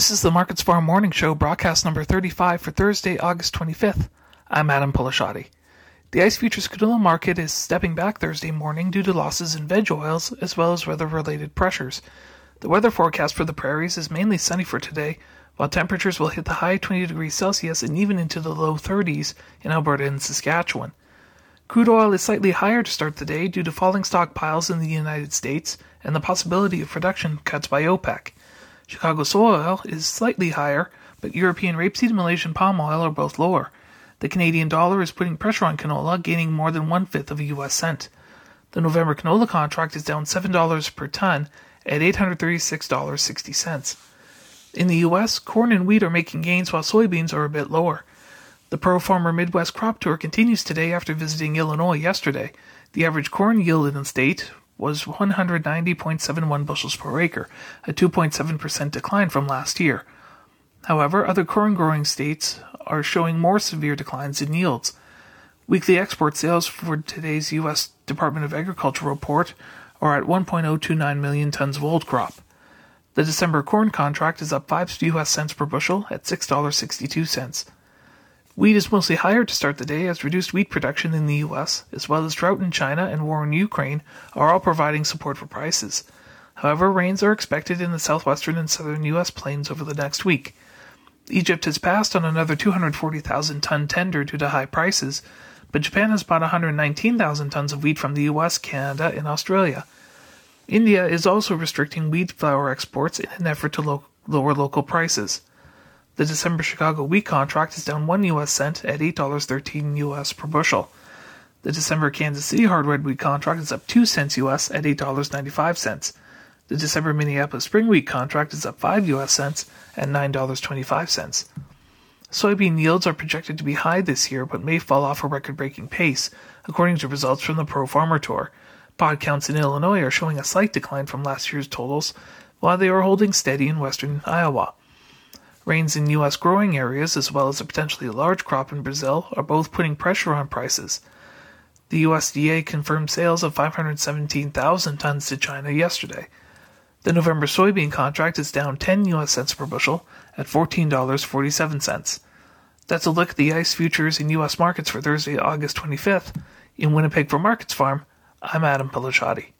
This is the Markets Farm Morning Show, broadcast number 35 for Thursday, August 25th. I'm Adam Peleshaty. The ICE futures canola market is stepping back Thursday morning due to losses in veg oils as well as weather related pressures. The weather forecast for the prairies is mainly sunny for today, while temperatures will hit the high 20 degrees Celsius and even into the low 30s in Alberta and Saskatchewan. Crude oil is slightly higher to start the day due to falling stockpiles in the United States and the possibility of production cuts by OPEC. Chicago soy oil is slightly higher, but European rapeseed and Malaysian palm oil are both lower. The Canadian dollar is putting pressure on canola, gaining more than one fifth of a U.S. cent. The November canola contract is down $7 per ton at $836.60. In the U.S., corn and wheat are making gains while soybeans are a bit lower. The Pro Farmer Midwest Crop Tour continues today after visiting Illinois yesterday. The average corn yield in the state was 190.71 bushels per acre, a 2.7% decline from last year. However, other corn growing states are showing more severe declines in yields. Weekly export sales for today's U.S. Department of Agriculture report are at 1.029 million tons of old crop. The December corn contract is up 5 U.S. cents per bushel at $6.62. Wheat is mostly higher to start the day as reduced wheat production in the US, as well as drought in China and war in Ukraine, are all providing support for prices. However, rains are expected in the southwestern and southern US plains over the next week. Egypt has passed on another 240,000 ton tender due to high prices, but Japan has bought 119,000 tons of wheat from the US, Canada, and Australia. India is also restricting wheat flour exports in an effort to lo- lower local prices. The December Chicago wheat contract is down 1 US cent at $8.13 US per bushel. The December Kansas City hard red wheat contract is up 2 cents US at $8.95. The December Minneapolis spring wheat contract is up 5 US cents at $9.25. Soybean yields are projected to be high this year but may fall off a record breaking pace, according to results from the Pro Farmer Tour. Pod counts in Illinois are showing a slight decline from last year's totals, while they are holding steady in western Iowa. Rains in U.S. growing areas, as well as a potentially large crop in Brazil, are both putting pressure on prices. The USDA confirmed sales of 517,000 tons to China yesterday. The November soybean contract is down 10 US cents per bushel at $14.47. That's a look at the ICE futures in US markets for Thursday, August 25th. In Winnipeg for Markets Farm, I'm Adam Peleshaty.